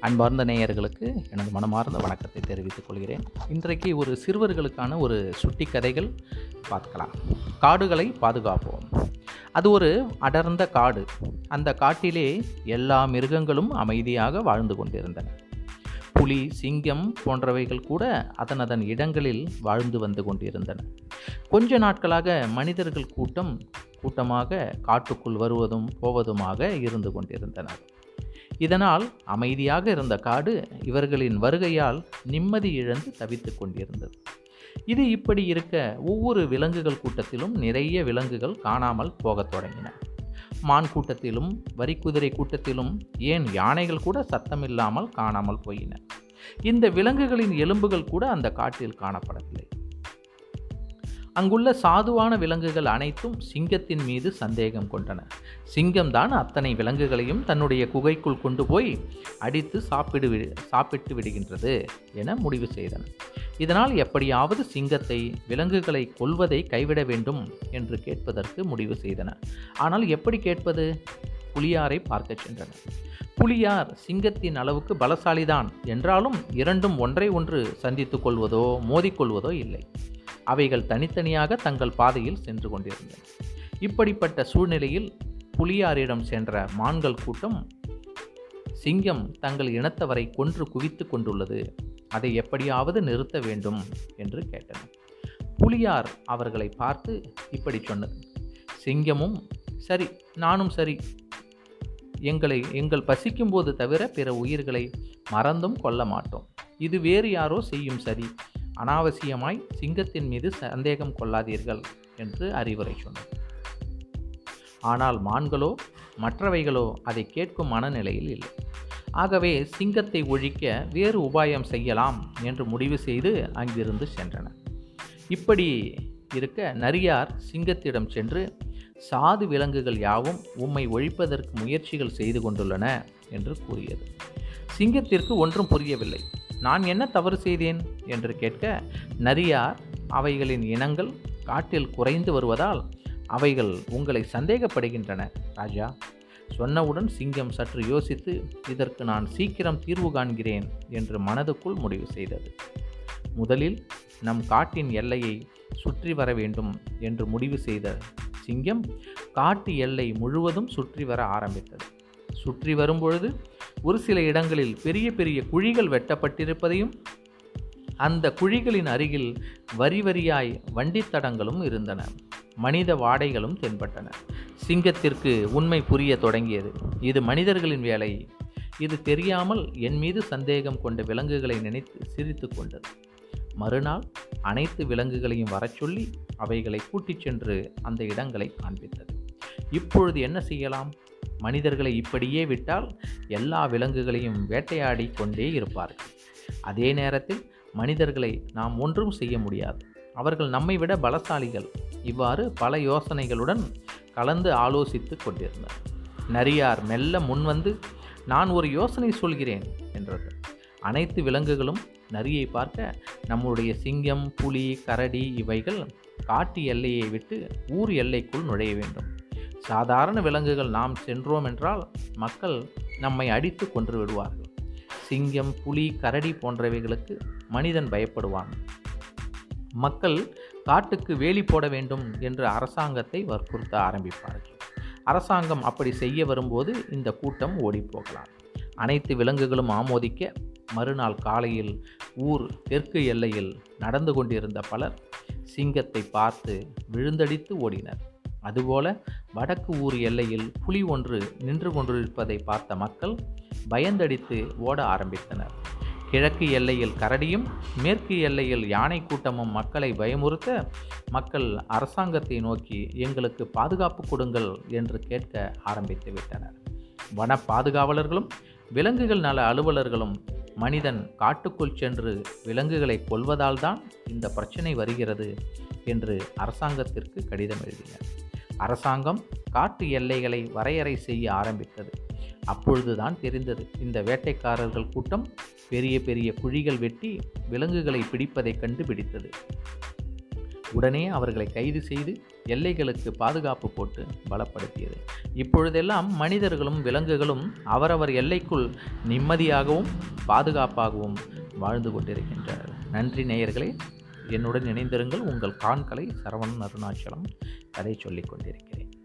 அன்பார்ந்த நேயர்களுக்கு எனது மனமார்ந்த வணக்கத்தை தெரிவித்துக் கொள்கிறேன். இன்றைக்கு ஒரு சிறுவர்களுக்கான ஒரு சுட்டி கதைகள் பார்க்கலாம். காடுகளை பாதுகாப்போம். அது ஒரு அடர்ந்த காடு. அந்த காட்டிலே எல்லா மிருகங்களும் அமைதியாக வாழ்ந்து கொண்டிருந்தன. புலி சிங்கம் போன்றவைகள் கூட அதன் அதன் இடங்களில் வாழ்ந்து வந்து கொண்டிருந்தன. கொஞ்ச நாட்களாக மனிதர்கள் கூட்டம் கூட்டமாக காட்டுக்குள் வருவதும் போவதுமாக இருந்து கொண்டிருந்தனர். இதனால் அமைதியாக இருந்த காடு இவர்களின் வருகையால் நிம்மதி இழந்து தவித்துக் கொண்டிருந்தது. இது இப்படி இருக்க ஒவ்வொரு விலங்குகள் கூட்டத்திலும் நிறைய விலங்குகள் காணாமல் போகத் தொடங்கின. மான் கூட்டத்திலும் வரிக்குதிரை கூட்டத்திலும் ஏன் யானைகள் கூட சத்தமில்லாமல் காணாமல் போயின? இந்த விலங்குகளின் எலும்புகள் கூட அந்த காட்டில் காணப்படவில்லை. அங்குள்ள சாதுவான விலங்குகள் அனைத்தும் சிங்கத்தின் மீது சந்தேகம் கொண்டன. சிங்கம்தான் அத்தனை விலங்குகளையும் தன்னுடைய குகைக்குள் கொண்டு போய் அடித்து சாப்பிடு வி- சாப்பிட்டு விடுகின்றது என முடிவு செய்தன. இதனால் எப்படியாவது சிங்கத்தை விலங்குகளை கொல்வதை கைவிட வேண்டும் என்று கேட்பதற்கு முடிவு செய்தன. ஆனால் எப்படி கேட்பது? புலியாரை பார்க்கச் சென்றன. புலியார் சிங்கத்தின் அளவுக்கு பலசாலிதான். என்றாலும் இரண்டும் ஒன்றை ஒன்று சந்தித்துக் கொள்வதோ மோதிக்கொள்வதோ இல்லை. அவைகள் தனித்தனியாக தங்கள் பாதையில் சென்று கொண்டிருந்தன. இப்படிப்பட்ட சூழ்நிலையில் புலியாரிடம் சென்ற மான்கள் கூட்டம் சிங்கம் தங்கள் இனத்தவரை கொன்று குவித்து கொண்டுள்ளது. அதை எப்படியாவது நிறுத்த வேண்டும் என்று கேட்டனர் புலியார் அவர்களை பார்த்து இப்படி சொன்னது. சிங்கமும் சரி நானும் சரி. எங்களை எங்கள் பசிக்கும் போது தவிர பிற உயிர்களை மறந்தும் கொள்ள மாட்டோம். இது வேறு யாரோ செய்யும் சரி. அனாவசியமாய் சிங்கத்தின் மீது சந்தேகம் கொள்ளாதீர்கள் என்று அறிவுரை சொன்னார். ஆனால் மான்களோ மற்றவைகளோ அதை கேட்கும் மனநிலையில் இல்லை. ஆகவே சிங்கத்தை ஒழிக்க வேறு உபாயம் செய்யலாம் என்று முடிவு செய்து அங்கிருந்து சென்றன இப்படி இருக்க நரியார் சிங்கத்திடம் சென்று சாது விலங்குகள் யாவும் உம்மை ஒழிப்பதற்கு முயற்சிகள் செய்து கொண்டுள்ளன என்று கூறியது. சிங்கத்திற்கு ஒன்றும் புரியவில்லை. நான் என்ன தவறு செய்தேன்? என்று கேட்க நரியார் அவைகளின் இனங்கள் காட்டில் குறைந்து வருவதால் அவைகள் உங்களை சந்தேகப்படுகின்றன. ராஜா சொன்னவுடன் சிங்கம் சற்று யோசித்து இதற்கு நான் சீக்கிரம் தீர்வு காண்கிறேன் என்று மனதுக்குள் முடிவு செய்தது. முதலில் நம் காட்டின் எல்லையை சுற்றி வர வேண்டும் என்று முடிவு செய்த சிங்கம் காட்டு எல்லை முழுவதும் சுற்றி வர ஆரம்பித்தது. சுற்றி வரும்பொழுது ஒரு சில இடங்களில் பெரிய பெரிய குழிகள் வெட்டப்பட்டிருப்பதையும் அந்த குழிகளின் அருகில் வரி வரியாய் வண்டித்தடங்களும் இருந்தன. மனித வாடைகளும் தென்பட்டன. சிங்கத்திற்கு உண்மை புரிய தொடங்கியது. இது மனிதர்களின் வேலை. இது தெரியாமல் என் மீது சந்தேகம் கொண்ட விலங்குகளை நினைத்து சிரித்து கொண்டது. மறுநாள் அனைத்து விலங்குகளையும் வரச் சொல்லி அவைகளை கூட்டிச் சென்று அந்த இடங்களை காண்பித்தது. இப்பொழுது என்ன செய்யலாம்? மனிதர்களை இப்படியே விட்டால் எல்லா விலங்குகளையும் வேட்டையாடி கொண்டே இருப்பார்கள். அதே நேரத்தில் மனிதர்களை நாம் ஒன்றும் செய்ய முடியாது. அவர்கள் நம்மை விட பலசாலிகள். இவ்வாறு பல யோசனைகளுடன் கலந்து ஆலோசித்து கொண்டிருந்தார் நரியார் மெல்ல முன்வந்து நான் ஒரு யோசனை சொல்கிறேன் என்றது அனைத்து விலங்குகளும் நரியை பார்க்க நம்முடைய சிங்கம் புலி கரடி இவைகள் காட்டு எல்லையை விட்டு ஊர் எல்லைக்குள் நுழைய வேண்டும். சாதாரண விலங்குகள் நாம் சென்றோம் என்றால் மக்கள் நம்மை அடித்து கொன்று விடுவார்கள். சிங்கம் புலி கரடி போன்றவைகளுக்கு மனிதன் பயப்படுவான். மக்கள் காட்டுக்கு வேலி போட வேண்டும் என்று அரசாங்கத்தை வற்புறுத்த ஆரம்பிப்பார்கள். அரசாங்கம் அப்படி செய்ய வரும்போது இந்த கூட்டம் ஓடிப்போகலாம். அனைத்து விலங்குகளும் ஆமோதிக்க மறுநாள் காலையில் ஊர் தெற்கு எல்லையில் நடந்து கொண்டிருந்த பலர் சிங்கத்தை பார்த்து விழுந்தடித்து ஓடினர். அதுபோல வடக்கு ஊர் எல்லையில் புலி ஒன்று நின்று கொண்டிருப்பதை பார்த்த மக்கள் பயந்தடித்து ஓட ஆரம்பித்தனர். கிழக்கு எல்லையில் கரடியும் மேற்கு எல்லையில் யானை கூட்டமும் மக்களை பயமுறுத்த மக்கள் அரசாங்கத்தை நோக்கி எங்களுக்கு பாதுகாப்பு கொடுங்கள் என்று கேட்க ஆரம்பித்து விட்டனர். வன பாதுகாவலர்களும் விலங்குகள் நல அலுவலர்களும் மனிதன் காட்டுக்குள் சென்று விலங்குகளை கொல்வதால் தான் இந்த பிரச்சனை வருகிறது என்று அரசாங்கத்திற்கு கடிதம் எழுதினர். அரசாங்கம் காட்டு எல்லைகளை வரையறை செய்ய ஆரம்பித்தது. அப்பொழுதுதான் தெரிந்தது இந்த வேட்டைக்காரர்கள் கூட்டம் பெரிய பெரிய குழிகள் வெட்டி விலங்குகளை பிடிப்பதை கண்டுபிடித்தது. உடனே அவர்களை கைது செய்து எல்லைகளுக்கு பாதுகாப்பு போட்டு பலப்படுத்தியது. இப்பொழுதெல்லாம் மனிதர்களும் விலங்குகளும் அவரவர் எல்லைக்குள் நிம்மதியாகவும் பாதுகாப்பாகவும் வாழ்ந்து கொண்டிருக்கின்றனர். நன்றி நேயர்களே. என்னுடன் இணைந்திருங்கள். உங்கள் காண்களை சரவணன் அருணாச்சலம் கதை சொல்லிக் கொண்டிருக்கிறேன்.